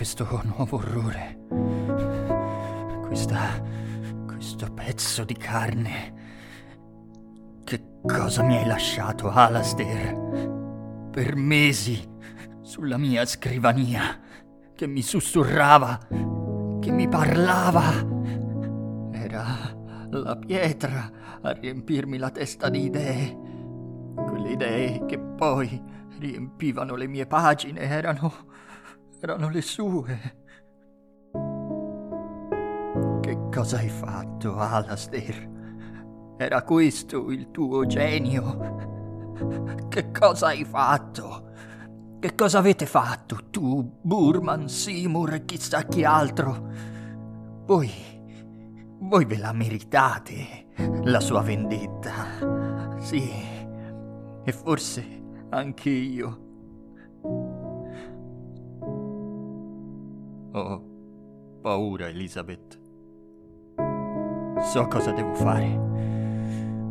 questo nuovo orrore? Questa... questo pezzo di carne. Che cosa mi hai lasciato, Alastair? Per mesi, sulla mia scrivania, che mi sussurrava, che mi parlava. Era la pietra a riempirmi la testa di idee. Quelle idee che poi riempivano le mie pagine erano. Erano le sue. Che cosa hai fatto, Alastair? Era questo il tuo genio? Che cosa hai fatto? Che cosa avete fatto tu, Burman, Seymour e chissà chi altro? Voi. voi ve la meritate, la sua vendetta. Sì, e forse anche io. Ho paura, Elizabeth. So cosa devo fare.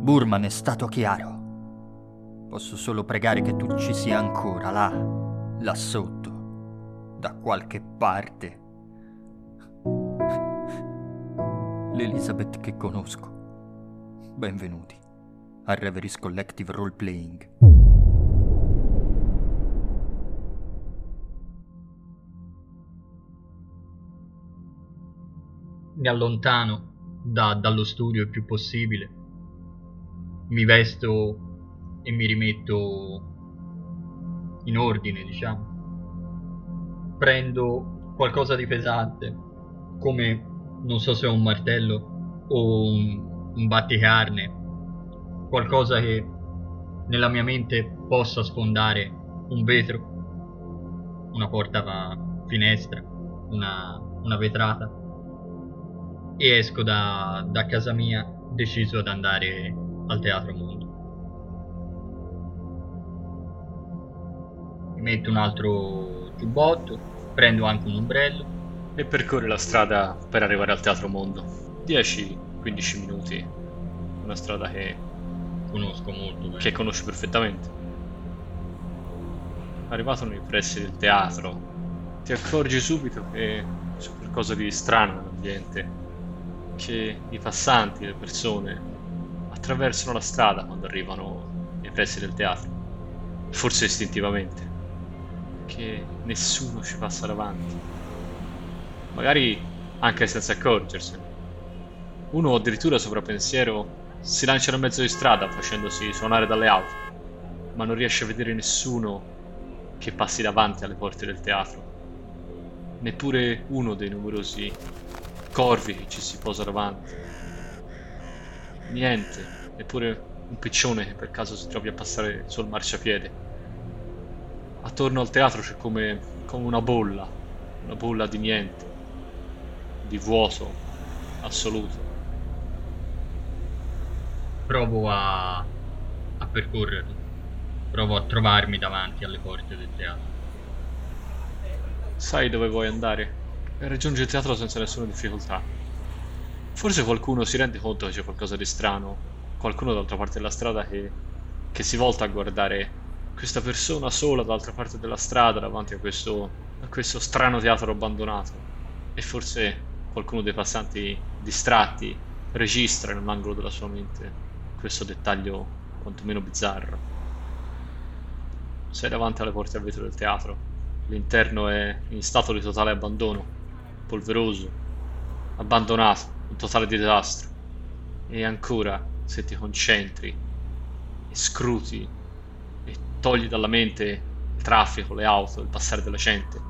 Burman è stato chiaro. Posso solo pregare che tu ci sia ancora là, là sotto, da qualche parte. L'Elizabeth che conosco. Benvenuti a Reveries Collective Role Playing. Mi allontano da, dallo studio il più possibile. Mi vesto e mi rimetto in ordine, diciamo. Prendo qualcosa di pesante, come non so se è un martello o un, un batticarne, qualcosa che nella mia mente possa sfondare un vetro, una porta finestra, una, una vetrata e esco da, da casa mia deciso ad andare al Teatro Mondo. mi metto un altro giubbotto, prendo anche un ombrello. E percorri la strada per arrivare al Teatro Mondo. 10-15 minuti. Una strada che conosco molto bene. Che conosci perfettamente. Arrivato nei pressi del teatro, ti accorgi subito che c'è qualcosa di strano nell'ambiente. Che i passanti, le persone, attraversano la strada quando arrivano nei pressi del teatro. Forse istintivamente che nessuno ci passa davanti. Magari anche senza accorgersene. Uno addirittura sopra pensiero si lancia nel mezzo di strada facendosi suonare dalle auto, ma non riesce a vedere nessuno che passi davanti alle porte del teatro. Neppure uno dei numerosi corvi che ci si posa davanti. Niente, neppure un piccione che per caso si trovi a passare sul marciapiede attorno al teatro c'è come, come una bolla, una bolla di niente, di vuoto assoluto. Provo a, a percorrerlo, provo a trovarmi davanti alle porte del teatro. Sai dove vuoi andare e raggiungi il teatro senza nessuna difficoltà. Forse qualcuno si rende conto che c'è qualcosa di strano, qualcuno dall'altra parte della strada che, che si volta a guardare questa persona sola dall'altra parte della strada davanti a questo, a questo strano teatro abbandonato e forse qualcuno dei passanti distratti registra in un angolo della sua mente questo dettaglio quantomeno bizzarro. Sei davanti alle porte a vetro del teatro, l'interno è in stato di totale abbandono, polveroso, abbandonato, un totale disastro. E ancora, se ti concentri e scruti togli dalla mente il traffico, le auto, il passare della gente,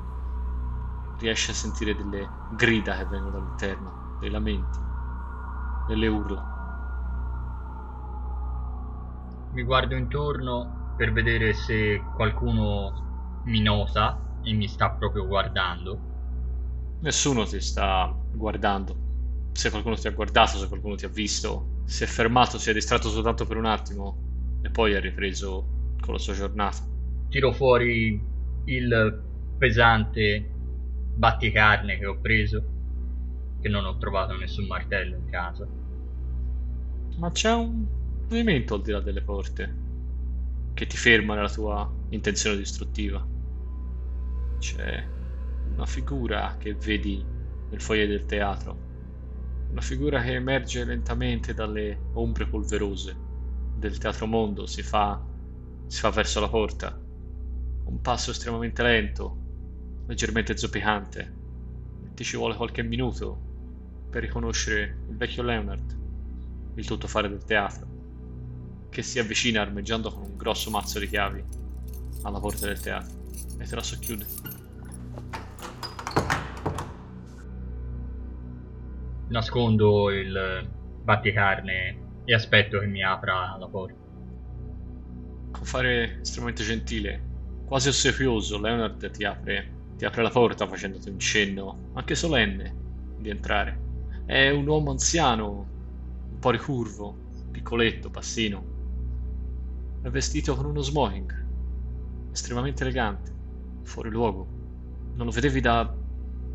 riesci a sentire delle grida che vengono dall'interno, dei lamenti, delle urla. Mi guardo intorno per vedere se qualcuno mi nota e mi sta proprio guardando. Nessuno ti sta guardando. Se qualcuno ti ha guardato, se qualcuno ti ha visto, si è fermato, si è distratto soltanto per un attimo e poi ha ripreso con la sua giornata. Tiro fuori il pesante batticarne che ho preso, che non ho trovato nessun martello in casa. Ma c'è un movimento al di là delle porte che ti ferma nella tua intenzione distruttiva. C'è una figura che vedi nel foyer del teatro. Una figura che emerge lentamente dalle ombre polverose del teatro mondo, si fa, si fa verso la porta. Un passo estremamente lento, leggermente zoppicante. Ti ci vuole qualche minuto per riconoscere il vecchio Leonard, il tuttofare del teatro, che si avvicina armeggiando con un grosso mazzo di chiavi alla porta del teatro e te la socchiude. Nascondo il batticarne e aspetto che mi apra la porta. Con fare estremamente gentile, quasi ossequioso, Leonard ti apre, ti apre la porta facendoti un cenno, anche solenne, di entrare. È un uomo anziano, un po' ricurvo, piccoletto, passino. È vestito con uno smoking, estremamente elegante, fuori luogo. Non lo vedevi da,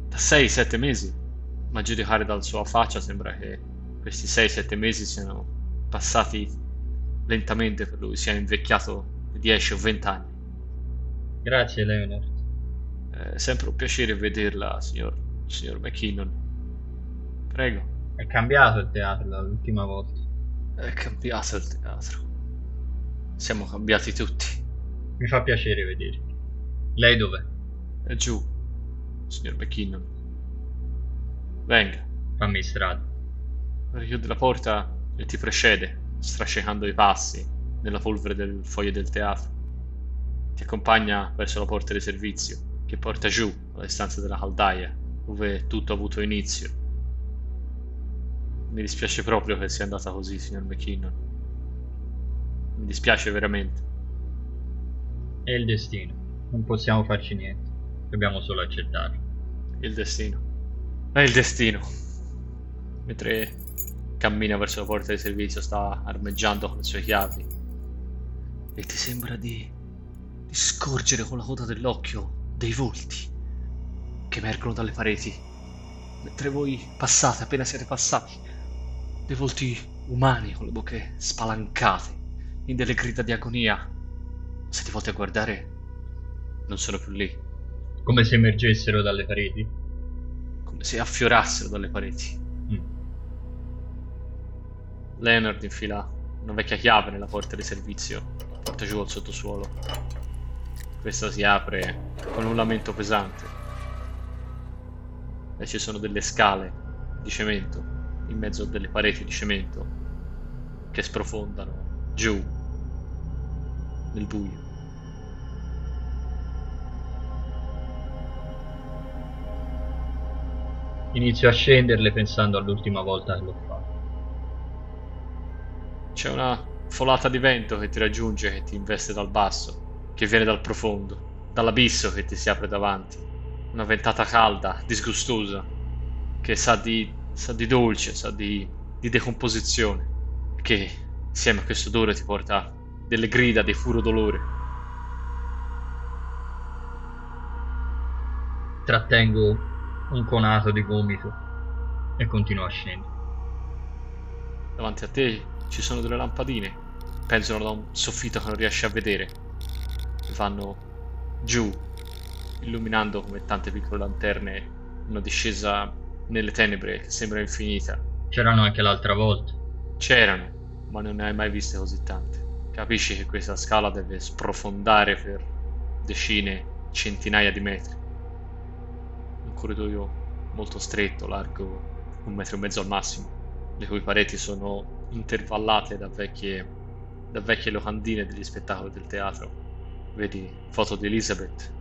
da 6-7 mesi, ma giudicare dalla sua faccia sembra che questi 6-7 mesi siano passati lentamente per lui, sia invecchiato di 10 o 20 anni. Grazie, Leonard. È sempre un piacere vederla, signor, signor McKinnon. Prego. È cambiato il teatro dall'ultima volta. È cambiato il teatro. Siamo cambiati tutti. Mi fa piacere vederti. Lei dov'è? È giù, signor McKinnon. Venga. Fammi strada. Richiude la porta e ti precede, strascicando i passi nella polvere del foyer del teatro. Ti accompagna verso la porta di servizio, che porta giù alle stanze della caldaia, dove tutto ha avuto inizio. Mi dispiace proprio che sia andata così, signor McKinnon. Mi dispiace veramente. È il destino. Non possiamo farci niente. Dobbiamo solo accettarlo. Il destino. È il destino. Mentre cammina verso la porta di servizio, sta armeggiando con le sue chiavi. E ti sembra di, di scorgere con la coda dell'occhio dei volti che emergono dalle pareti. Mentre voi passate, appena siete passati, dei volti umani con le bocche spalancate, in delle grida di agonia. Se ti volti a guardare, non sono più lì. Come se emergessero dalle pareti? Come se affiorassero dalle pareti. Mm. Leonard infila una vecchia chiave nella porta di servizio, porta giù al sottosuolo. Questa si apre con un lamento pesante. E ci sono delle scale di cemento in mezzo a delle pareti di cemento che sprofondano giù nel buio. Inizio a scenderle pensando all'ultima volta che l'ho fatto. C'è una folata di vento che ti raggiunge, che ti investe dal basso, che viene dal profondo, dall'abisso che ti si apre davanti. Una ventata calda, disgustosa, che sa di sa di dolce, sa di, di decomposizione, che insieme a questo odore ti porta delle grida di furo dolore. Trattengo un conato di gomito e continuo a scendere. Davanti a te ci sono delle lampadine, penzono da un soffitto che non riesci a vedere, vanno giù, illuminando come tante piccole lanterne una discesa nelle tenebre che sembra infinita. C'erano anche l'altra volta. C'erano, ma non ne hai mai viste così tante. Capisci che questa scala deve sprofondare per decine, centinaia di metri. Corridoio molto stretto, largo un metro e mezzo al massimo, le cui pareti sono intervallate da vecchie, da vecchie locandine degli spettacoli del teatro. Vedi foto di Elizabeth,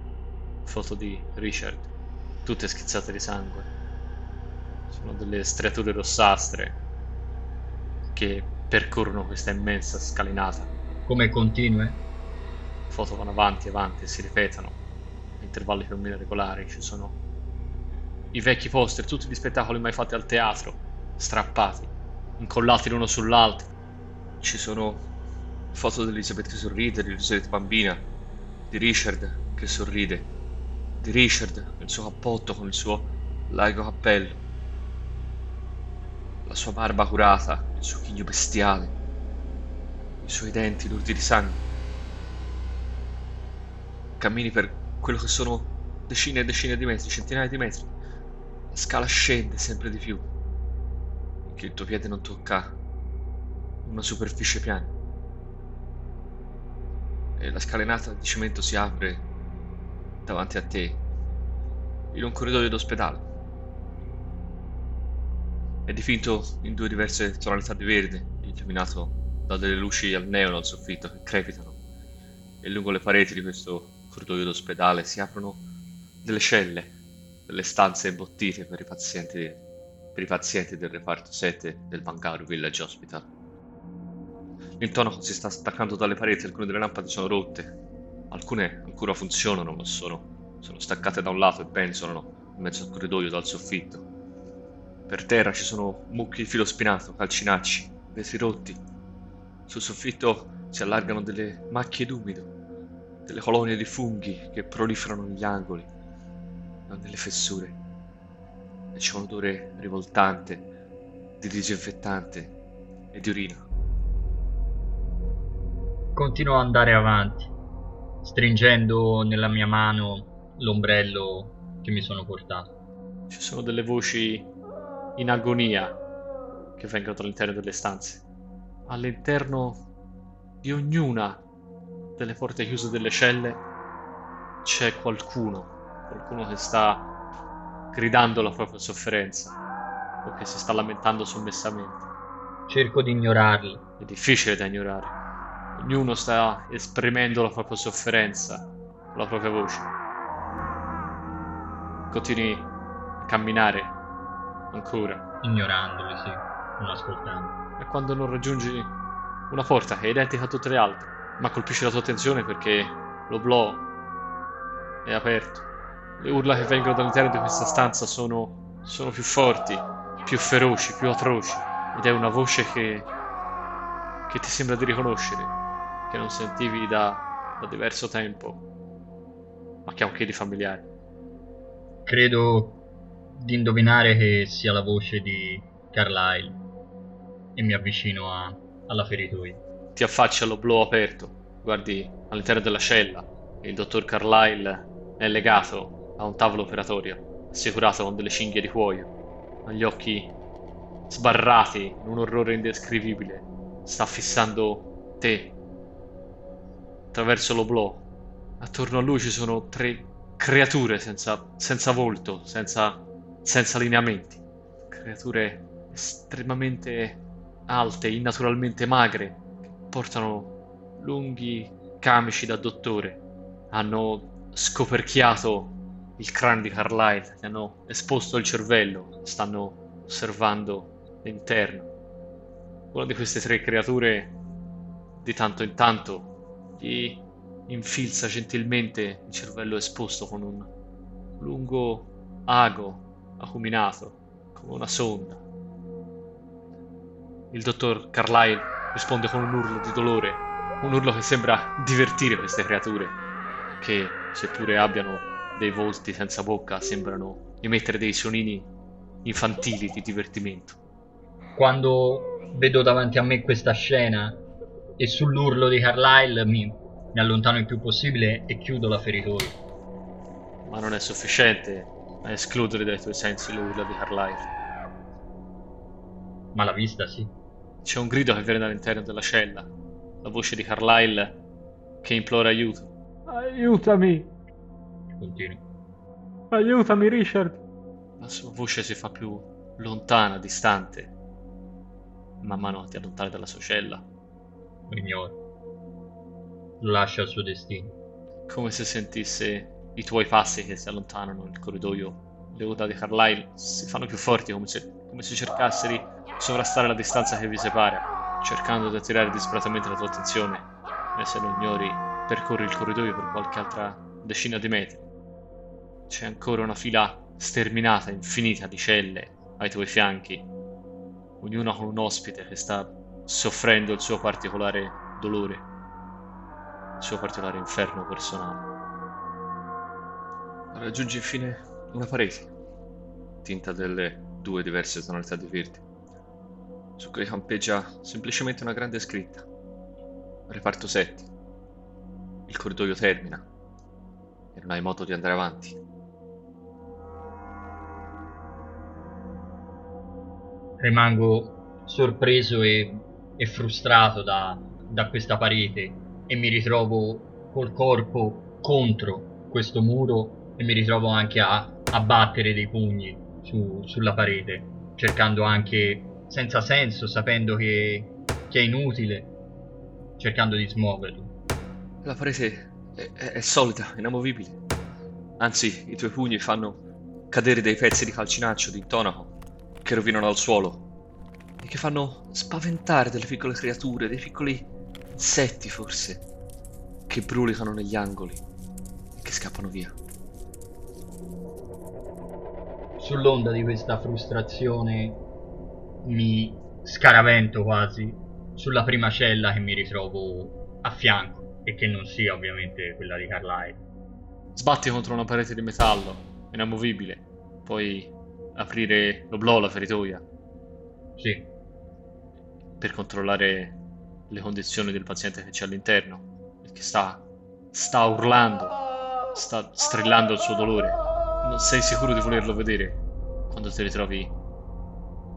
foto di Richard, tutte schizzate di sangue sono delle striature rossastre che percorrono questa immensa scalinata. Come continue? Foto vanno avanti e avanti e si ripetono a intervalli più o meno regolari. Ci sono i vecchi poster, tutti gli spettacoli mai fatti al teatro, strappati, incollati l'uno sull'altro. Ci sono foto di Elizabeth che sorride, di Elizabeth bambina, di Richard che sorride, di Richard nel suo cappotto con il suo laico cappello la sua barba curata, il suo chigno bestiale, i suoi denti lurdi di sangue. Cammini per quello che sono decine e decine di metri, centinaia di metri. La scala scende sempre di più. Che il tuo piede non tocca una superficie piana. E la scalinata di cemento si apre davanti a te in un corridoio d'ospedale. È dipinto in due diverse tonalità di verde, illuminato da delle luci al neon al soffitto che crepitano. E lungo le pareti di questo corridoio d'ospedale si aprono delle celle, delle stanze imbottite per i pazienti, per i pazienti del reparto 7 del Bangalore Village Hospital. L'intonaco si sta staccando dalle pareti, alcune delle lampade sono rotte, alcune ancora funzionano ma sono, sono staccate da un lato e penzolano in mezzo al corridoio dal soffitto. Per terra ci sono mucchi di filo spinato, calcinacci, vetri rotti. Sul soffitto si allargano delle macchie d'umido, delle colonie di funghi che proliferano negli angoli, nelle fessure. E c'è un odore rivoltante di disinfettante e di urina. Continuo ad andare avanti, stringendo nella mia mano l'ombrello che mi sono portato. Ci sono delle voci in agonia che vengono dall'interno delle stanze. All'interno di ognuna delle porte chiuse delle celle c'è qualcuno, qualcuno che sta gridando la propria sofferenza o che si sta lamentando sommessamente. Cerco di ignorarli. È difficile da ignorare. Ognuno sta esprimendo la propria sofferenza con la propria voce. Continui a camminare ancora. Ignorandoli, sì, non ascoltando. E quando non raggiungi una porta che è identica a tutte le altre, ma colpisce la tua attenzione perché lo blò è aperto. Le urla che vengono dall'interno di questa stanza sono, sono più forti, più feroci, più atroci. Ed è una voce che, che ti sembra di riconoscere, che non sentivi da, da diverso tempo, ma che ha un che di familiare. Credo di indovinare che sia la voce di Carlyle e mi avvicino a, alla feritoia. Ti affacci all'oblò aperto, guardi all'interno della cella il dottor Carlyle è legato a un tavolo operatorio, assicurato con delle cinghie di cuoio, ha gli occhi sbarrati in un orrore indescrivibile, sta fissando te attraverso l'oblò. Attorno a lui ci sono tre creature senza, senza volto, senza senza lineamenti. Creature estremamente alte, innaturalmente magre, che portano lunghi camici da dottore. Hanno scoperchiato il cranio di Carlyle, gli hanno esposto il cervello, stanno osservando l'interno. Una di queste tre creature, di tanto in tanto, gli infilza gentilmente il cervello esposto con un lungo ago acuminato, come una sonda. Il dottor Carlyle risponde con un urlo di dolore, un urlo che sembra divertire queste creature, che, seppure abbiano dei volti senza bocca, sembrano emettere dei suonini infantili di divertimento. Quando vedo davanti a me questa scena e sull'urlo di Carlyle mi, mi allontano il più possibile e chiudo la feritoia. Ma non è sufficiente a escludere dai tuoi sensi l'urla di Carlyle. Ma la vista sì. C'è un grido che viene dall'interno della cella, la voce di Carlyle che implora aiuto. Aiutami! Continua. Aiutami, Richard! La sua voce si fa più lontana, distante. Man mano ti allontani dalla sua cella. Lo ignoro. Lo lascia al suo destino. Come se sentisse i tuoi passi che si allontanano nel corridoio, le urla di Carlyle si fanno più forti come se, come se cercasse di sovrastare la distanza che vi separa, cercando di attirare disperatamente la tua attenzione, e se lo ignori percorri il corridoio per qualche altra decina di metri. C'è ancora una fila sterminata, infinita di celle ai tuoi fianchi, ognuna con un ospite che sta soffrendo il suo particolare dolore, il suo particolare inferno personale. Raggiungi infine una parete, tinta delle due diverse tonalità di verde, su cui campeggia semplicemente una grande scritta. Reparto 7. Il corridoio termina e non hai modo di andare avanti. Rimango sorpreso e, e frustrato da, da questa parete e mi ritrovo col corpo contro questo muro e mi ritrovo anche a, a battere dei pugni su, sulla parete, cercando anche senza senso, sapendo che, che è inutile, cercando di smuoverlo. La parete è, è, è solida, inamovibile. Anzi, i tuoi pugni fanno cadere dei pezzi di calcinaccio, di intonaco, che rovinano al suolo e che fanno spaventare delle piccole creature, dei piccoli insetti forse, che brulicano negli angoli e che scappano via. Sull'onda di questa frustrazione mi scaravento quasi sulla prima cella che mi ritrovo a fianco e che non sia ovviamente quella di Carlyle. Sbatti contro una parete di metallo, inamovibile. Puoi aprire l'oblò, la feritoia, Sì, per controllare le condizioni del paziente che c'è all'interno, perché sta, sta urlando, sta strillando il suo dolore. Non sei sicuro di volerlo vedere quando ti ritrovi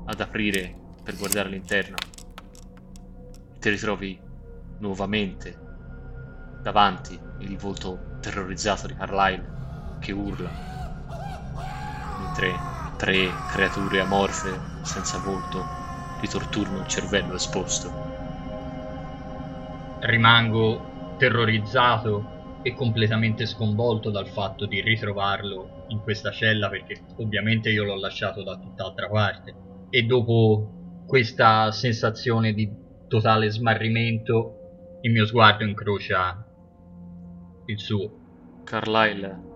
ad aprire per guardare all'interno. Ti ritrovi nuovamente davanti il volto terrorizzato di Carlyle che urla, mentre tre creature amorfe senza volto gli torturano il cervello esposto. rimango terrorizzato e completamente sconvolto dal fatto di ritrovarlo in questa cella perché ovviamente io l'ho lasciato da tutt'altra parte e dopo questa sensazione di totale smarrimento il mio sguardo incrocia il suo Carlyle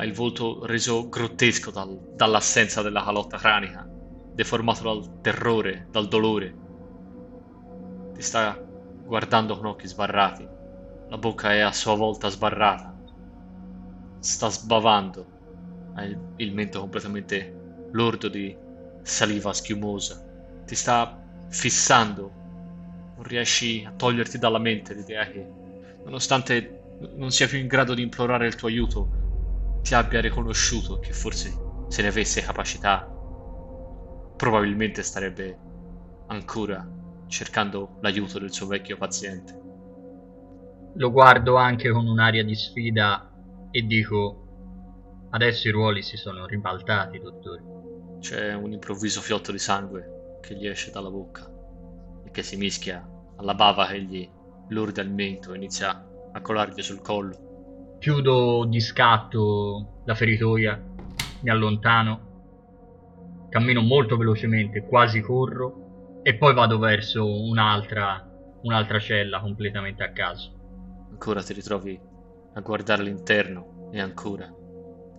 ha il volto reso grottesco dal- dall'assenza della calotta cranica, deformato dal terrore, dal dolore. Ti sta guardando con occhi sbarrati. La bocca è a sua volta sbarrata. Sta sbavando. Ha il, il mento completamente lordo di saliva schiumosa. Ti sta fissando. Non riesci a toglierti dalla mente l'idea che, nonostante non sia più in grado di implorare il tuo aiuto, ti abbia riconosciuto che forse se ne avesse capacità, probabilmente starebbe ancora cercando l'aiuto del suo vecchio paziente. lo guardo anche con un'aria di sfida e dico adesso i ruoli si sono ribaltati dottore C'è un improvviso fiotto di sangue che gli esce dalla bocca e che si mischia alla bava che gli lorde il mento e inizia a colargli sul collo. Chiudo di scatto la feritoia, mi allontano, cammino molto velocemente, quasi corro e poi vado verso un'altra, un'altra cella completamente a caso. Ancora ti ritrovi a guardare l'interno e ancora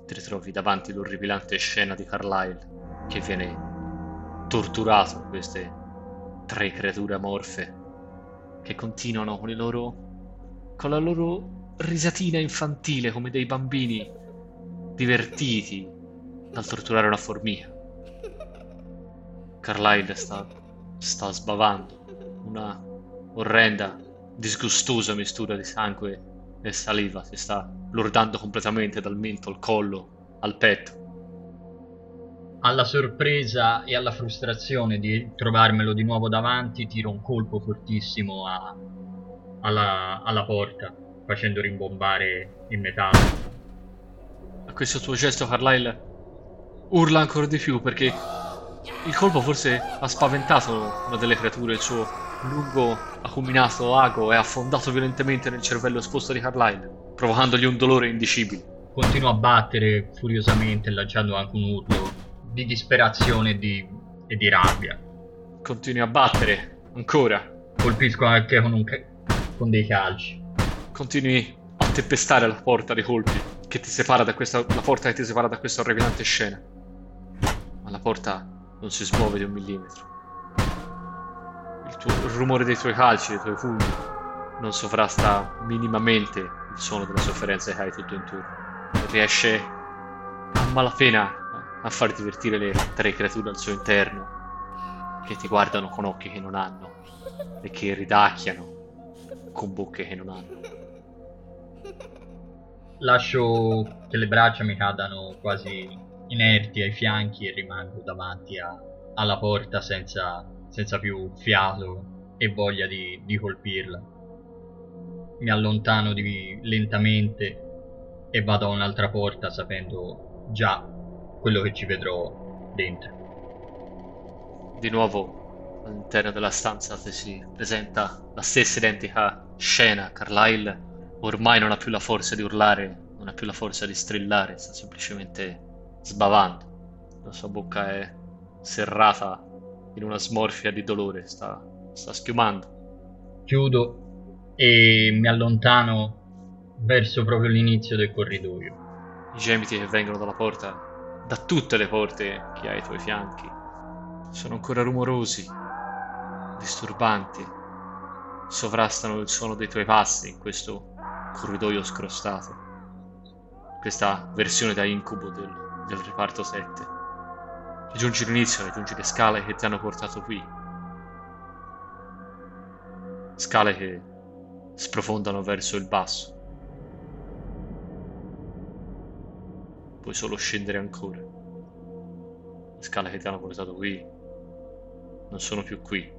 ti ritrovi davanti l'orripilante scena di Carlyle che viene torturato da queste tre creature amorfe che continuano con loro con la loro risatina infantile come dei bambini divertiti dal torturare una formica. Carlyle sta, sta sbavando una orrenda, disgustosa mistura di sangue e saliva, si sta lordando completamente dal mento al collo, al petto. Alla sorpresa e alla frustrazione di trovarmelo di nuovo davanti, tiro un colpo fortissimo a- alla, alla porta, facendo rimbombare il metallo. A questo tuo gesto Carlyle urla ancora di più perché il colpo forse ha spaventato una delle creature, il suo lungo acuminato ago è affondato violentemente nel cervello esposto di Carlyle, provocandogli un dolore indicibile. Continuo a battere furiosamente, lanciando anche un urlo di disperazione e di, e di rabbia. Continui a battere, ancora. Colpisco anche con, un con dei calci. Continui a tempestare la porta dei colpi che ti separa da questa, la porta che ti separa da questa orripilante scena. Ma la porta non si smuove di un millimetro. Il, tuo- il rumore dei tuoi calci, dei tuoi pugni, non sovrasta minimamente il suono della sofferenza che hai tutto intorno. Riesce a malapena a far divertire le tre creature al suo interno, che ti guardano con occhi che non hanno e che ridacchiano con bocche che non hanno. Lascio che le braccia mi cadano quasi inerti ai fianchi e rimango davanti a- alla porta senza, senza più fiato e voglia di, di colpirla. Mi allontano di, lentamente e vado a un'altra porta sapendo già quello che ci vedrò dentro. Di nuovo all'interno della stanza si presenta la stessa identica scena. Carlyle ormai non ha più la forza di urlare, non ha più la forza di strillare, sta semplicemente sbavando. La sua bocca è serrata in una smorfia di dolore, sta, sta schiumando. Chiudo e mi allontano verso proprio l'inizio del corridoio. I gemiti che vengono dalla porta, da tutte le porte che hai ai tuoi fianchi, sono ancora rumorosi, disturbanti, sovrastano il suono dei tuoi passi in questo corridoio scrostato. Questa versione da incubo del, del reparto 7. Raggiungi l'inizio, raggiungi le scale che ti hanno portato qui. Scale che sprofondano verso il basso. puoi solo scendere ancora. Le scale che ti hanno portato qui non sono più qui.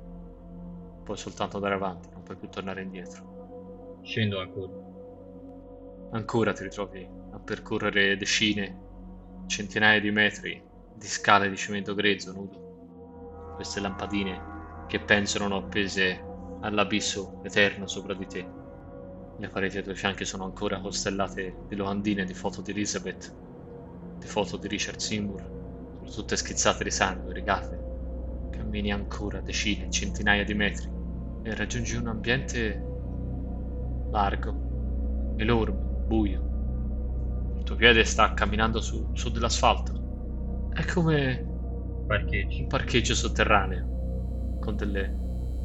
Puoi soltanto andare avanti, non puoi più tornare indietro. Scendo ancora. Ancora ti ritrovi a percorrere decine, centinaia di metri di scale di cemento grezzo nudo. Queste lampadine che penso erano appese all'abisso eterno sopra di te. Le pareti ai tuoi fianchi sono ancora costellate di locandine di foto di Elizabeth le foto di Richard Seymour sono tutte schizzate di sangue, rigate. Cammini ancora decine, centinaia di metri e raggiungi un ambiente largo, enorme, buio. Il tuo piede sta camminando su, su dell'asfalto. È come Parcheggio. un parcheggio sotterraneo con delle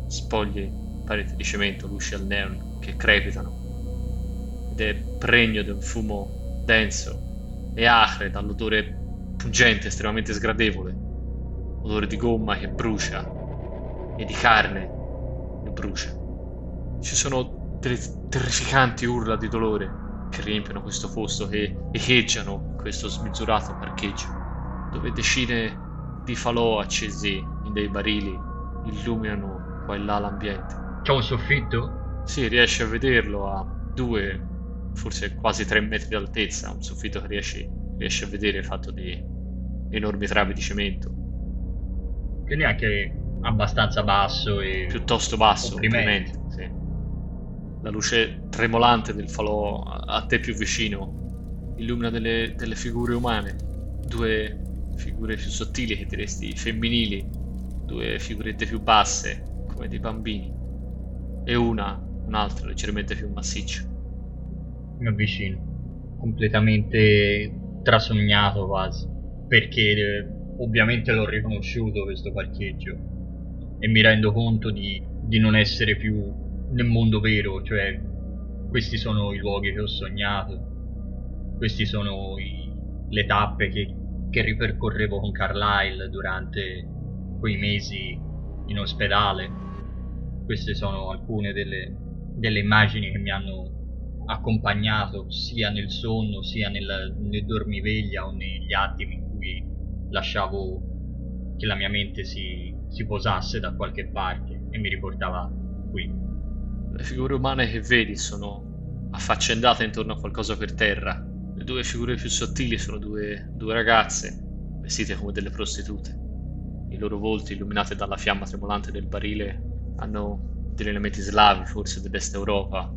spoglie pareti di cemento, luci al neon che crepitano ed è pregno di un fumo denso e acre dall'odore pungente, estremamente sgradevole, odore di gomma che brucia e di carne che brucia. Ci sono delle terrificanti urla di dolore che riempiono questo posto, che echeggiano questo smisurato parcheggio, dove decine di falò accesi in dei barili illuminano qua e là l'ambiente. C'è un soffitto? Sì, riesci a vederlo a due forse quasi 3 metri d'altezza, un soffitto che riesci, riesci a vedere fatto di enormi travi di cemento. Quindi anche abbastanza basso e... Piuttosto basso, Comprimente. ovviamente. Sì. La luce tremolante del falò a te più vicino illumina delle, delle figure umane, due figure più sottili che diresti femminili, due figurette più basse, come dei bambini, e una, un'altra leggermente più massiccia. mi avvicino, completamente trasognato quasi, perché eh, ovviamente l'ho riconosciuto questo parcheggio e mi rendo conto di, di non essere più nel mondo vero, cioè questi sono i luoghi che ho sognato, questi sono i- le tappe che, che ripercorrevo con Carlyle durante quei mesi in ospedale, queste sono alcune delle, delle immagini che mi hanno accompagnato sia nel sonno sia nel, nel dormiveglia o negli attimi in cui lasciavo che la mia mente si, si posasse da qualche parte e mi riportava qui. Le figure umane che vedi sono affaccendate intorno a qualcosa per terra. Le due figure più sottili sono due, due ragazze, vestite come delle prostitute. I loro volti, illuminati dalla fiamma tremolante del barile, hanno degli elementi slavi, forse dell'Est Europa,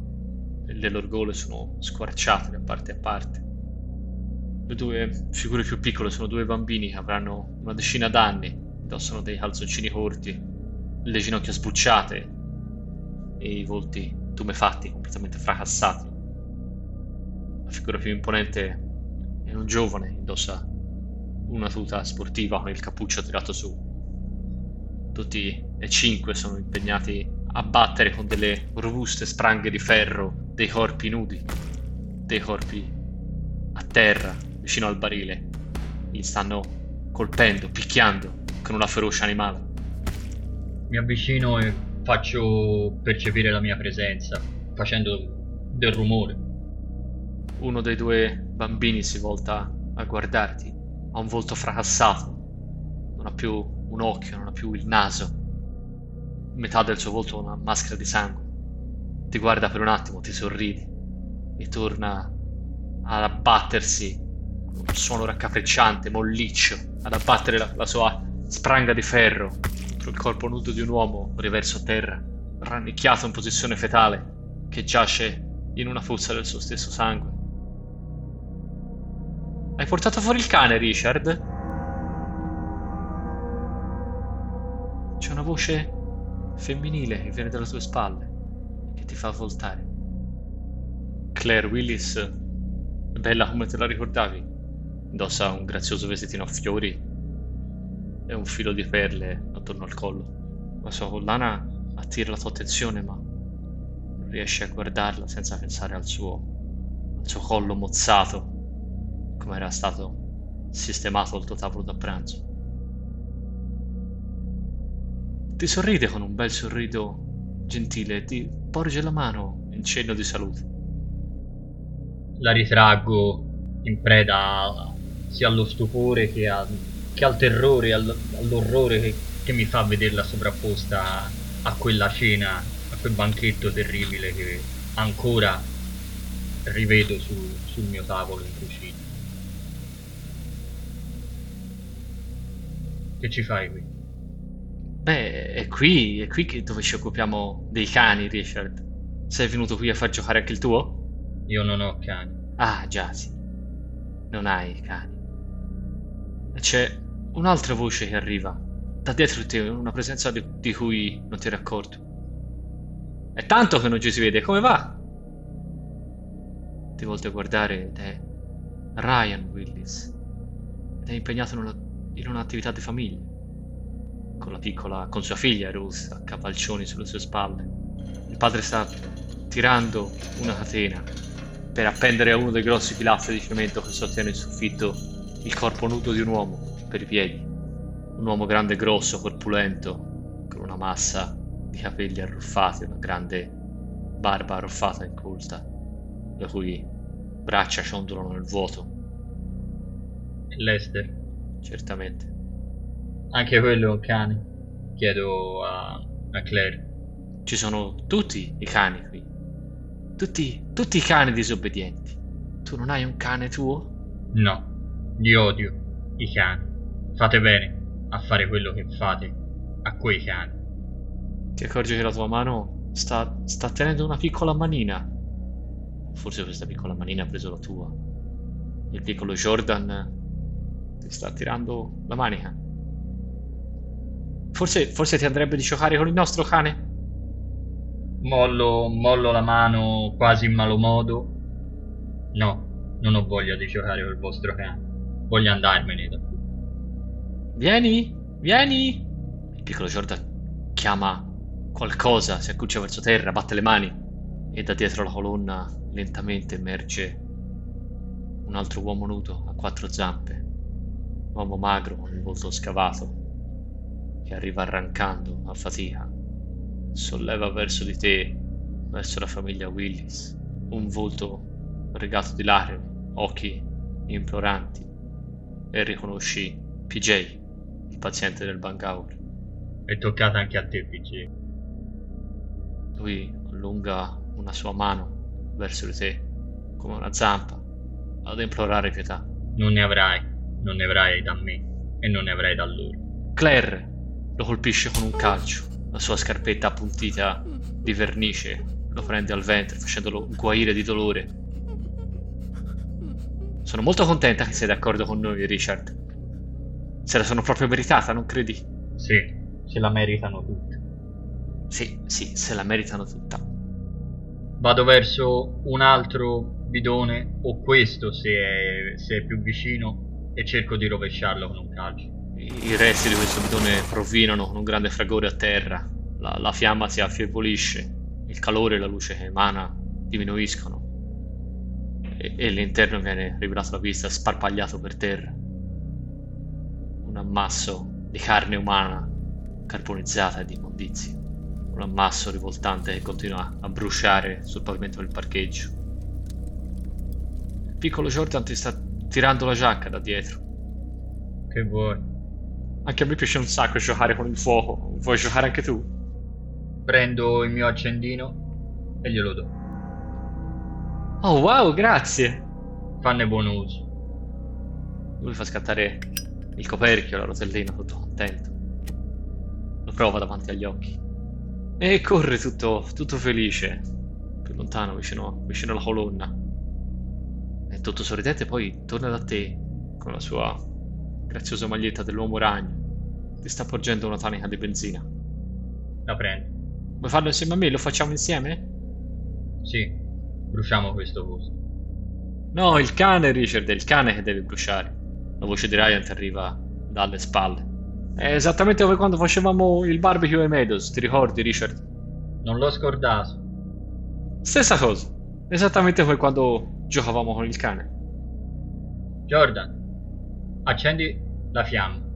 le loro gole sono squarciate da parte a parte. Le due figure più piccole sono due bambini che avranno una decina d'anni, indossano dei calzoncini corti, le ginocchia sbucciate e i volti tumefatti, completamente fracassati. La figura più imponente è un giovane, indossa una tuta sportiva con il cappuccio tirato su. Tutti e cinque sono impegnati a battere con delle robuste spranghe di ferro dei corpi nudi, dei corpi a terra, vicino al barile. Li stanno colpendo, picchiando con una ferocia animale. Mi avvicino e faccio percepire la mia presenza, facendo del rumore. Uno dei due bambini si volta a guardarti. Ha un volto fracassato. Non ha più un occhio, non ha più il naso. Metà del suo volto una maschera di sangue. Ti guarda per un attimo, ti sorride e torna ad abbattersi con un suono raccapricciante, molliccio, ad abbattere la, la sua spranga di ferro il corpo nudo di un uomo riverso a terra, rannicchiato in posizione fetale, che giace in una fuzza del suo stesso sangue. Hai portato fuori il cane, Richard? C'è una voce femminile che viene dalle tue spalle che ti fa voltare. Claire Willis, bella come te la ricordavi. Indossa un grazioso vestitino a fiori e un filo di perle attorno al collo. La sua collana attira la tua attenzione, ma non riesci a guardarla senza pensare al suo, al suo collo mozzato come era stato sistemato il tuo tavolo da pranzo. Ti sorride con un bel sorriso gentile e ti porge la mano in cenno di salute. La ritraggo in preda sia allo stupore che, a, che al terrore, all, all'orrore che, che mi fa vederla sovrapposta a quella cena, a quel banchetto terribile che ancora rivedo su, sul mio tavolo in cucina. Che ci fai qui? Beh, è qui, è qui che dove ci occupiamo dei cani, Richard. Sei venuto qui a far giocare anche il tuo? Io non ho cani. Ah, già, sì. Non hai cani. C'è un'altra voce che arriva. Da dietro di te, una presenza di, di cui non ti eri accorto. È tanto che non ci si vede, come va? Ti volti a guardare ed è Ryan Willis. Ed è impegnato in una in un'attività di famiglia, con la piccola, con sua figlia Ruth a cavalcioni sulle sue spalle. Il padre sta tirando una catena per appendere a uno dei grossi pilastri di cemento che sostiene il soffitto il corpo nudo di un uomo per i piedi. Un uomo grande e grosso, corpulento, con una massa di capelli arruffati, una grande barba arruffata e incolta, le cui braccia ciondolano nel vuoto. Lester, Certamente. anche quello è un cane? Chiedo a, a Claire. Ci sono tutti i cani qui. Tutti, tutti i cani disobbedienti. Tu non hai un cane tuo? No, li odio, i cani. Fate bene a fare quello che fate a quei cani. Ti accorgi che la tua mano sta, sta tenendo una piccola manina. Forse questa piccola manina ha preso la tua. Il piccolo Jordan ti sta tirando la manica. Forse, forse ti andrebbe di giocare con il nostro cane? Mollo, mollo la mano quasi in malo modo. No, non ho voglia di giocare col vostro cane. Voglio andarmene. Vieni, vieni! Il piccolo Jordan chiama qualcosa, si accuccia verso terra, batte le mani e da dietro la colonna lentamente emerge un altro uomo nudo a quattro zampe. Un uomo magro con il volto scavato che arriva arrancando a fatica. Solleva verso di te, verso la famiglia Willis, un volto regato di lacrime, occhi imploranti e riconosci PJ, il paziente del Bangaur. È toccata anche a te, PG. Lui allunga una sua mano verso di te, come una zampa, ad implorare pietà. Non ne avrai, non ne avrai da me e non ne avrai da loro. Claire lo colpisce con un calcio, la sua scarpetta appuntita di vernice lo prende al ventre facendolo guaire di dolore. Sono molto contenta che sei d'accordo con noi, Richard. Se la sono proprio meritata, non credi? Sì, se la meritano tutte. Sì, sì, se la meritano tutta. Vado verso un altro bidone, o questo se è, se è più vicino, e cerco di rovesciarlo con un calcio. I resti di questo bidone provinano con un grande fragore a terra. La, la fiamma si affievolisce, il calore e la luce che emana diminuiscono e, e l'interno viene rivelato alla vista sparpagliato per terra. Un ammasso di carne umana carbonizzata e di immondizia. Un ammasso rivoltante che continua a bruciare sul pavimento del parcheggio. Il piccolo Jordan ti sta tirando la giacca da dietro. Che vuoi? Anche a me piace un sacco giocare con il fuoco. Vuoi giocare anche tu? Prendo il mio accendino e glielo do. Oh wow, grazie! Fanne buon uso. Lui fa scattare il coperchio, la rotellina, tutto contento. Lo prova davanti agli occhi. E corre tutto, tutto felice. Più lontano, vicino, vicino alla colonna. E tutto sorridente poi torna da te con la sua graziosa maglietta dell'uomo ragno. Ti sta porgendo una tanica di benzina. La prendo. Vuoi farlo insieme a me? Lo facciamo insieme? Sì, bruciamo questo posto. No, il cane, Richard, è il cane che deve bruciare. La voce di Ryan ti arriva dalle spalle. È esattamente come quando facevamo il barbecue ai Meadows, ti ricordi, Richard? Non l'ho scordato. Stessa cosa. Esattamente come quando giocavamo con il cane. Jordan, accendi la fiamma.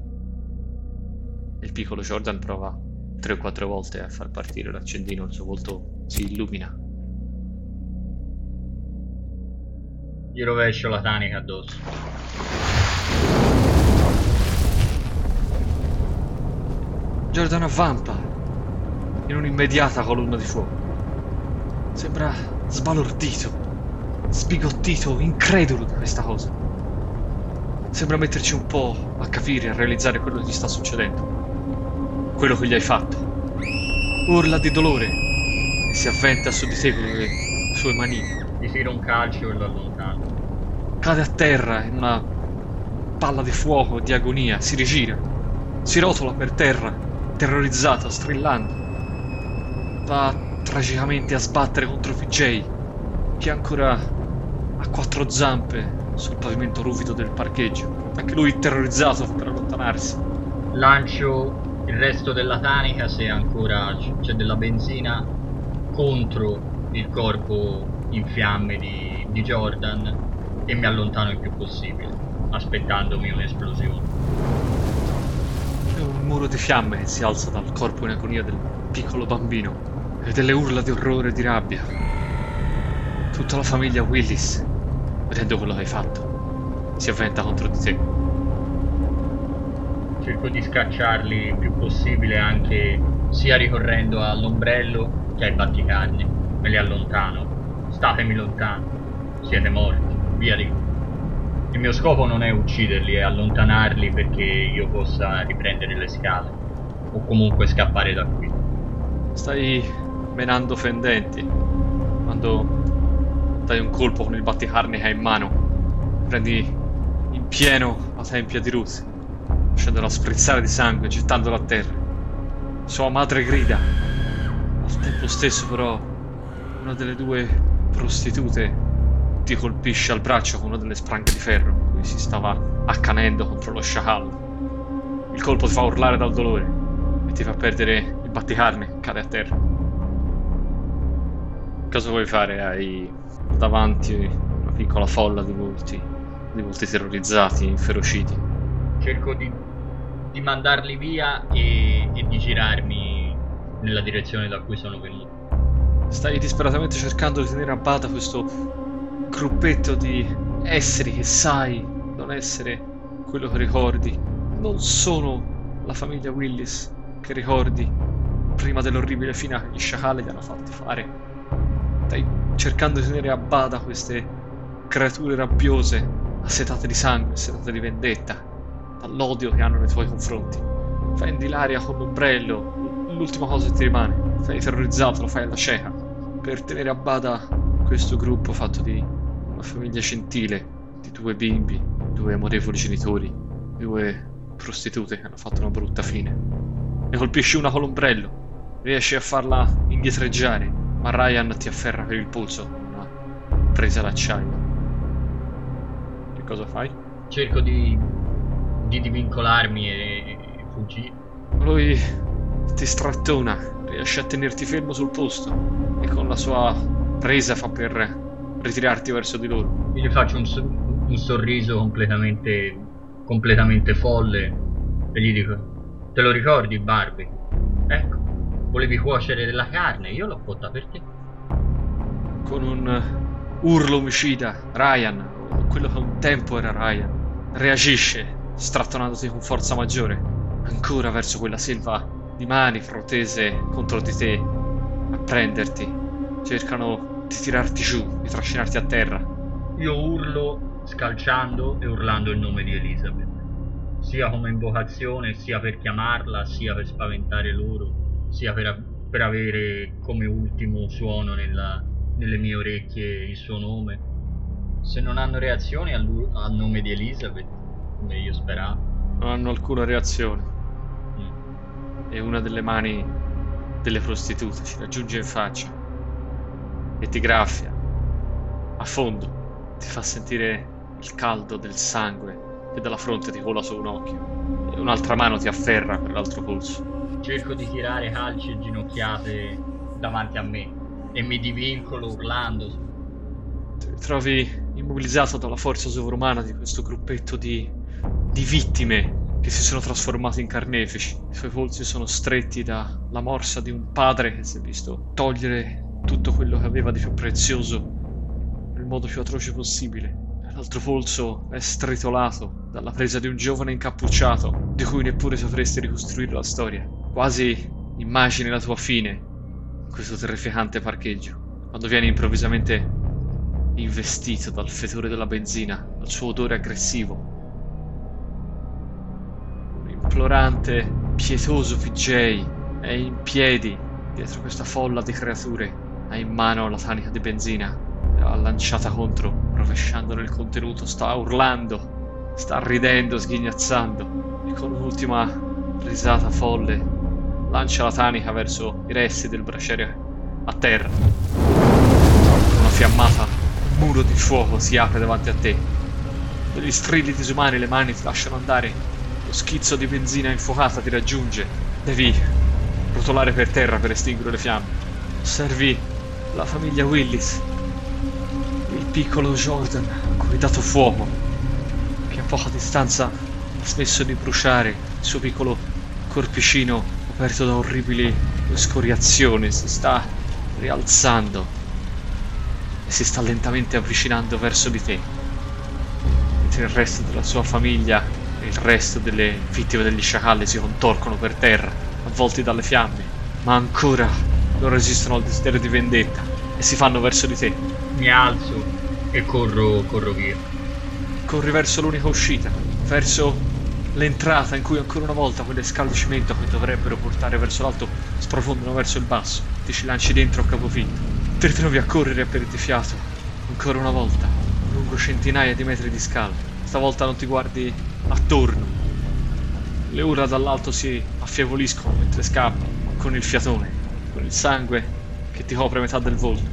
Il piccolo Jordan prova tre o quattro volte a far partire l'accendino, il suo volto si illumina. Gli rovescio la tanica addosso. Jordan avvampa in un'immediata colonna di fuoco. Sembra sbalordito, sbigottito, incredulo di questa cosa. Sembra metterci un po' a capire, a realizzare quello che gli sta succedendo. Quello che gli hai fatto. Urla di dolore e si avventa su di te con le sue manine. Gli tiro un calcio e lo allontano. Cade a terra in una palla di fuoco di agonia, si rigira, si rotola per terra, terrorizzato, strillando. Va tragicamente a sbattere contro PJ, che ancora ha quattro zampe sul pavimento ruvido del parcheggio. Anche lui terrorizzato per allontanarsi. Lancio il resto della tanica, se ancora c'è della benzina, contro il corpo in fiamme di, di Jordan e mi allontano il più possibile, aspettandomi un'esplosione. È un muro di fiamme che si alza dal corpo in agonia del piccolo bambino e delle urla di orrore e di rabbia. Tutta la famiglia Willis, vedendo quello che hai fatto, si avventa contro di te. Cerco di scacciarli il più possibile anche sia ricorrendo all'ombrello che ai batticarne. Me li allontano. Statemi lontano. Siete morti. Via di qui. Il mio scopo non è ucciderli, è allontanarli perché io possa riprendere le scale. O comunque scappare da qui. Stai menando fendenti quando dai un colpo con il batticarne che hai in mano. Prendi in pieno la tempia di Ruth, lasciandola sprizzare di sangue, gettandola a terra. Sua madre grida. Al tempo stesso, però, una delle due prostitute ti colpisce al braccio con una delle spranghe di ferro. Lui si stava accanendo contro lo sciacallo. Il colpo ti fa urlare dal dolore e ti fa perdere il batticarne, cade a terra. Cosa vuoi fare? Hai davanti una piccola folla di volti, di volti terrorizzati, inferociti. Cerco di, di mandarli via e, e di girarmi nella direzione da cui sono venuto. Stai disperatamente cercando di tenere a bada questo gruppetto di esseri che sai non essere quello che ricordi. Non sono la famiglia Willis che ricordi prima dell'orribile fine che gli sciacalli ti hanno fatti fare. Stai cercando di tenere a bada queste creature rabbiose, assetate di sangue, assetate di vendetta, dall'odio che hanno nei tuoi confronti. Fendi l'aria con l'ombrello, l'ultima cosa che ti rimane. Sei terrorizzato, lo fai alla cieca. Per tenere a bada questo gruppo fatto di famiglia gentile, di due bimbi, due amorevoli genitori, due prostitute che hanno fatto una brutta fine. Ne colpisci una con l'ombrello, riesci a farla indietreggiare, ma Ryan ti afferra per il polso con una presa d'acciaio. Che cosa fai? Cerco di, di divincolarmi e, e fuggire. Lui ti strattona, riesce a tenerti fermo sul posto e con la sua presa fa per ritirarti verso di loro. Io gli faccio un, un sorriso completamente, completamente folle e gli dico: Te lo ricordi, Barbie? Ecco, volevi cuocere della carne, io l'ho cotta per te. Con un urlo omicida, Ryan, quello che un tempo era Ryan, reagisce, strattonandoti con forza maggiore. ancora verso quella selva di mani protese contro di te, a prenderti. Cercano di tirarti giù, di trascinarti a terra. Io urlo scalciando e urlando il nome di Elizabeth, sia come invocazione, sia per chiamarla, sia per spaventare loro, sia per, per avere come ultimo suono nella, nelle mie orecchie il suo nome. Se non hanno reazioni al, al nome di Elizabeth, come io speravo, Non hanno alcuna reazione. mm, E una delle mani delle prostitute ci raggiunge in faccia e ti graffia a fondo, ti fa sentire il caldo del sangue che dalla fronte ti cola su un occhio e un'altra mano ti afferra per l'altro polso. cerco di tirare calci e ginocchiate davanti a me e mi divincolo urlando. Ti trovi immobilizzato dalla forza sovrumana di questo gruppetto di, di vittime che si sono trasformati in carnefici. I suoi polsi sono stretti dalla morsa di un padre che si è visto togliere tutto quello che aveva di più prezioso nel modo più atroce possibile. L'altro polso è stritolato dalla presa di un giovane incappucciato di cui neppure sapresti ricostruire la storia. Quasi immagini la tua fine in questo terrificante parcheggio, quando vieni improvvisamente investito dal fetore della benzina, dal suo odore aggressivo. Un implorante, pietoso VJ è in piedi dietro questa folla di creature, ha in mano la tanica di benzina, l'ha lanciata contro, rovesciandone il contenuto, sta urlando, sta ridendo, sghignazzando e con un'ultima risata folle lancia la tanica verso i resti del braciere a terra. Una fiammata un muro di fuoco si apre davanti a te. Degli strilli disumani le mani ti lasciano andare. Lo schizzo di benzina infuocata ti raggiunge. Devi rotolare per terra per estinguere le fiamme. Osservi la famiglia Willis. Il piccolo Jordan a cui hai dato fuoco. Che a poca distanza ha smesso di bruciare il suo piccolo corpicino coperto da orribili scoriazioni. Si sta rialzando e si sta lentamente avvicinando verso di te. Mentre il resto della sua famiglia e il resto delle vittime degli sciacalli si contorcono per terra, avvolti dalle fiamme, ma ancora non resistono al desiderio di vendetta e si fanno verso di te. Mi alzo e corro, corro via. Corri verso l'unica uscita, verso l'entrata in cui ancora una volta quelle scale di cemento che dovrebbero portare verso l'alto sprofondano verso il basso. Ti ci lanci dentro a capofitto. Ti ritrovi a correre a perdere fiato, ancora una volta, lungo centinaia di metri di scale. Stavolta non ti guardi attorno. Le urla dall'alto si affievoliscono mentre scappi, con il fiatone, con il sangue che ti copre metà del volto.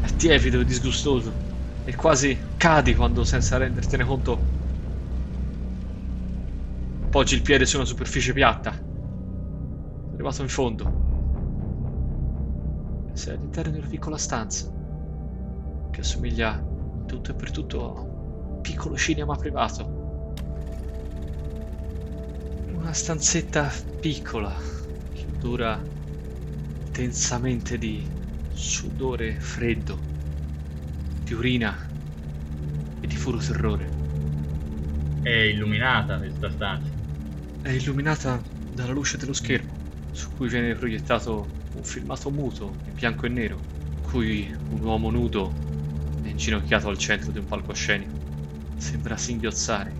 È tiepido e disgustoso, e quasi cadi quando, senza rendertene conto, poggi il piede su una superficie piatta. Sei arrivato in fondo. Sei all'interno di una piccola stanza che assomiglia tutto e per tutto a un piccolo cinema privato. Una stanzetta piccola che odora intensamente di sudore freddo, di urina e di puro terrore. È illuminata questa stanza. È illuminata dalla luce dello schermo, su cui viene proiettato un filmato muto in bianco e nero, in cui un uomo nudo è inginocchiato al centro di un palcoscenico. Sembra singhiozzare.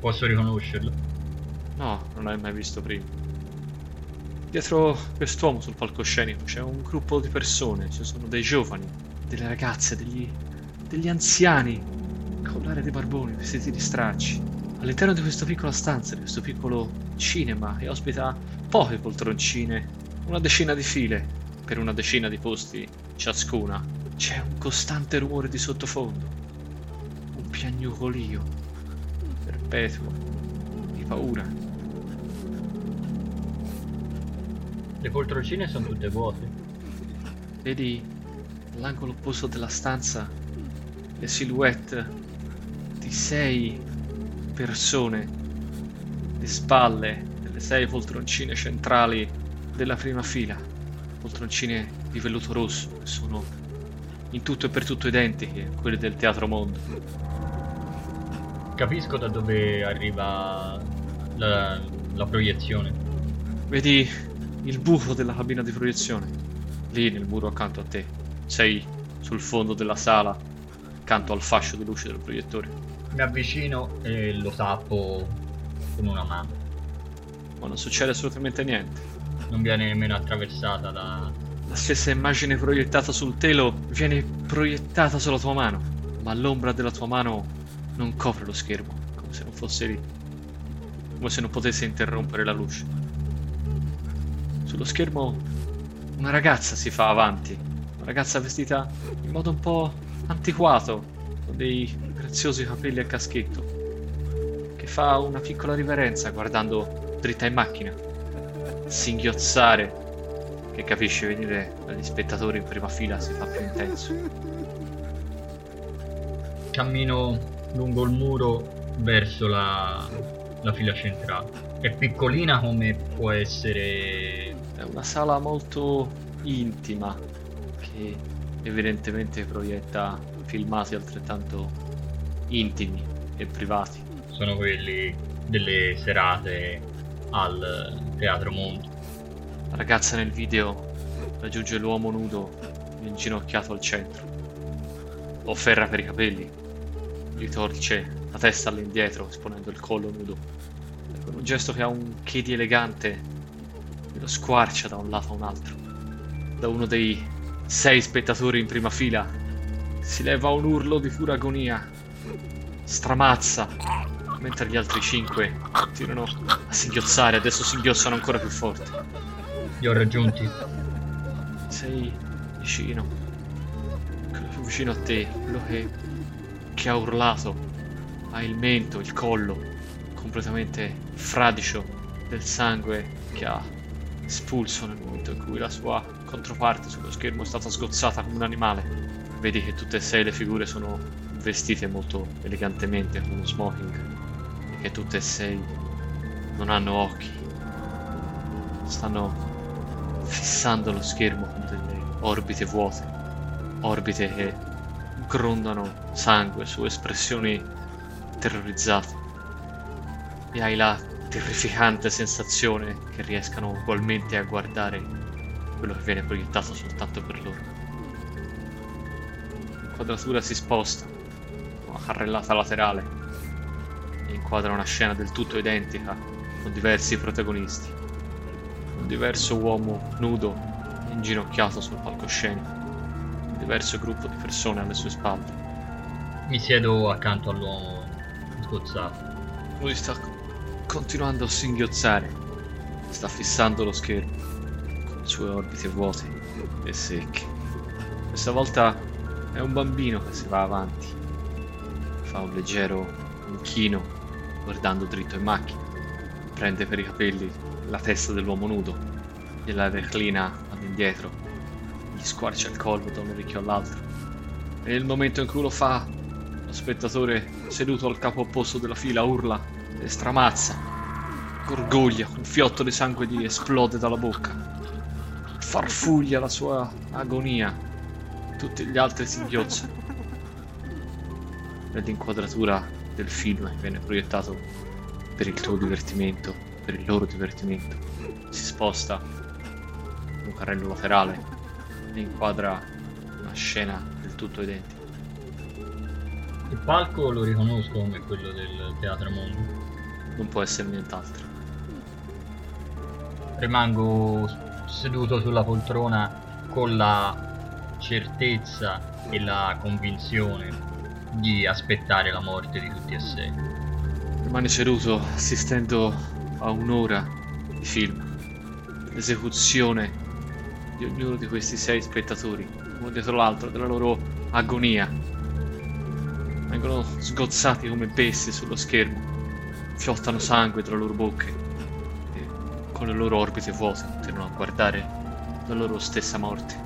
Posso riconoscerlo? No, non l'hai mai visto prima. Dietro quest'uomo sul palcoscenico c'è un gruppo di persone, ci sono dei giovani, delle ragazze, degli, degli anziani, con l'aria di barboni, vestiti di stracci. All'interno di questa piccola stanza, di questo piccolo cinema che ospita poche poltroncine, una decina di file per una decina di posti ciascuna, c'è un costante rumore di sottofondo, un piagnucolio perpetuo di paura. Le poltroncine sono tutte vuote. Vedi all'angolo opposto della stanza le silhouette di sei persone, le spalle delle sei poltroncine centrali della prima fila, poltroncine di velluto rosso che sono in tutto e per tutto identiche a quelle del Teatro Mondo. Capisco da dove arriva La, la proiezione. Vedi il buco della cabina di proiezione? Lì nel muro accanto a te. Sei sul fondo della sala, accanto al fascio di luce del proiettore. Mi avvicino e lo tappo con una mano. Ma non succede assolutamente niente. Non viene nemmeno attraversata da... La stessa immagine proiettata sul telo viene proiettata sulla tua mano, ma l'ombra della tua mano non copre lo schermo, come se non fosse lì. Come se non potesse interrompere la luce. Sullo schermo una ragazza si fa avanti, una ragazza vestita in modo un po' antiquato, con dei graziosi capelli a caschetto, che fa una piccola riverenza guardando dritta in macchina, singhiozzare che capisce venire dagli spettatori in prima fila si fa più intenso. Cammino lungo il muro verso la, la fila centrale. È piccolina come può essere... È una sala molto intima che evidentemente proietta filmati altrettanto intimi e privati. Sono quelli delle serate al Teatro Mondo. La ragazza nel video raggiunge l'uomo nudo inginocchiato al centro. Lo afferra per i capelli, gli torce la testa all'indietro esponendo il collo nudo. Con un gesto che ha un che di elegante lo squarcia da un lato a un altro. Da uno dei sei spettatori in prima fila si leva un urlo di pura agonia. Stramazza, mentre gli altri cinque continuano a singhiozzare, adesso singhiozzano ancora più forte. Li ho raggiunti. Sei vicino. Quello più vicino a te, quello che, che ha urlato, ha il mento, il collo, completamente fradicio del sangue che ha espulso nel momento in cui la sua controparte sullo schermo è stata sgozzata come un animale. Vedi che tutte e sei le figure sono vestite molto elegantemente con uno smoking e che tutte e sei non hanno occhi. Stanno fissando lo schermo con delle orbite vuote, orbite che grondano sangue su espressioni terrorizzate. E hai la terrificante sensazione che riescano ugualmente a guardare quello che viene proiettato soltanto per loro. L'inquadratura si sposta, una carrellata laterale, e inquadra una scena del tutto identica, con diversi protagonisti. Un diverso uomo nudo, inginocchiato sul palcoscenico, un diverso gruppo di persone alle sue spalle. Mi siedo accanto all'uomo sgozzato. Lui sta continuando a singhiozzare, sta fissando lo schermo con le sue orbite vuote e secche. Questa volta è un bambino che si va avanti, fa un leggero inchino guardando dritto in macchina, prende per i capelli la testa dell'uomo nudo, gliela reclina all'indietro, gli squarcia il collo da un orecchio all'altro. E nel momento in cui lo fa, lo spettatore seduto al capo opposto della fila urla e stramazza, gorgoglia, un fiotto di sangue gli esplode dalla bocca, farfuglia la sua agonia, tutti gli altri singhiozzano. Nell'inquadratura del film viene proiettato per il tuo divertimento, per il loro divertimento, si sposta un carrello laterale e inquadra una scena del tutto identica. Il palco lo riconosco come quello del Teatro Mondo. Non può essere nient'altro. Rimango seduto sulla poltrona con la certezza e la convinzione di aspettare la morte di tutti e sei. Rimane seduto assistendo a un'ora di film. L'esecuzione di ognuno di questi sei spettatori, uno dietro l'altro, della loro agonia. Vengono sgozzati come bestie sullo schermo, fiottano sangue tra le loro bocche e con le loro orbite vuote continuano a guardare la loro stessa morte.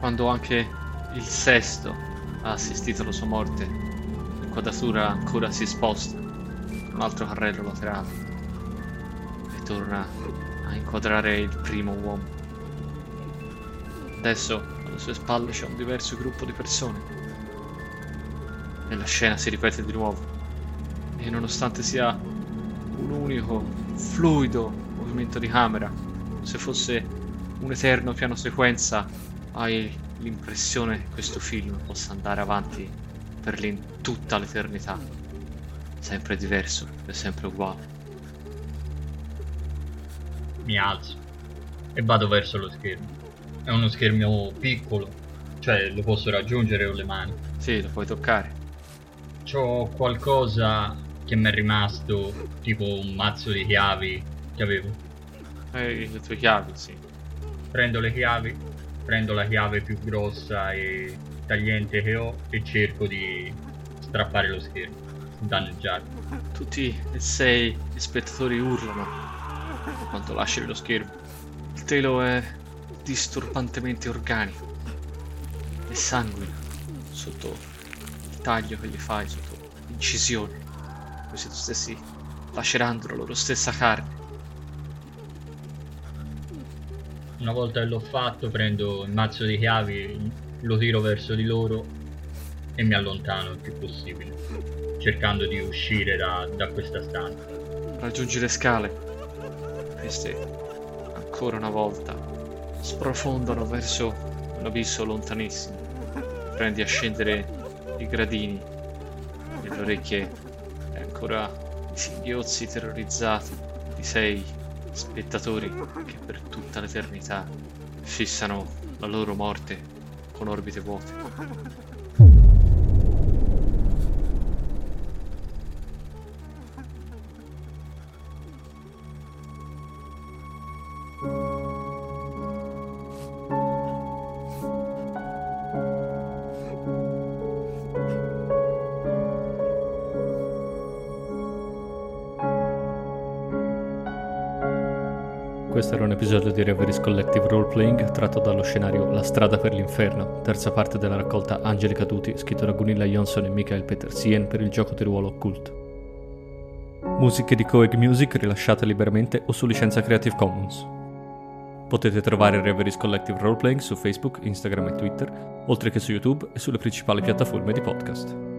Quando anche il sesto ha assistito alla sua morte, l'inquadratura ancora si sposta un altro carrello laterale e torna a inquadrare il primo uomo. Adesso alle sue spalle c'è un diverso gruppo di persone. E la scena si ripete di nuovo. E nonostante sia un unico, fluido movimento di camera, se fosse un eterno piano sequenza, hai l'impressione che questo film possa andare avanti per l'in- tutta l'eternità. Sempre diverso e sempre uguale. Mi alzo e vado verso lo schermo. È uno schermo piccolo, cioè lo posso raggiungere con le mani. Sì, lo puoi toccare. C'ho qualcosa che mi è rimasto, tipo un mazzo di chiavi che avevo. E le tue chiavi, sì. Prendo le chiavi, prendo la chiave più grossa e tagliente che ho e cerco di strappare lo schermo, danneggiarlo. Tutti e sei gli spettatori urlano quando lasci lo schermo. Il telo è disturbantemente organico e sanguina sotto taglio che gli fai, sotto l'incisione, come se tu stessi lacerando la loro stessa carne. Una volta che l'ho fatto, prendo il mazzo di chiavi, lo tiro verso di loro e mi allontano il più possibile, cercando di uscire da, da questa stanza. Raggiungi le scale. Queste, ancora una volta, sprofondano verso un abisso lontanissimo. Prendi a scendere i gradini. Nelle orecchie e ancora i singhiozzi terrorizzati di sei spettatori che per tutta l'eternità fissano la loro morte con orbite vuote. Di Reveries Collective Roleplaying tratto dallo scenario La strada per l'inferno, terza parte della raccolta Angeli Caduti, scritto da Gunilla Johnson e Michael Petersien per il gioco di ruolo Occult. Musiche di Coeg Music rilasciate liberamente o su licenza Creative Commons. Potete trovare Reveries Collective Roleplaying su Facebook, Instagram e Twitter, oltre che su YouTube e sulle principali piattaforme di podcast.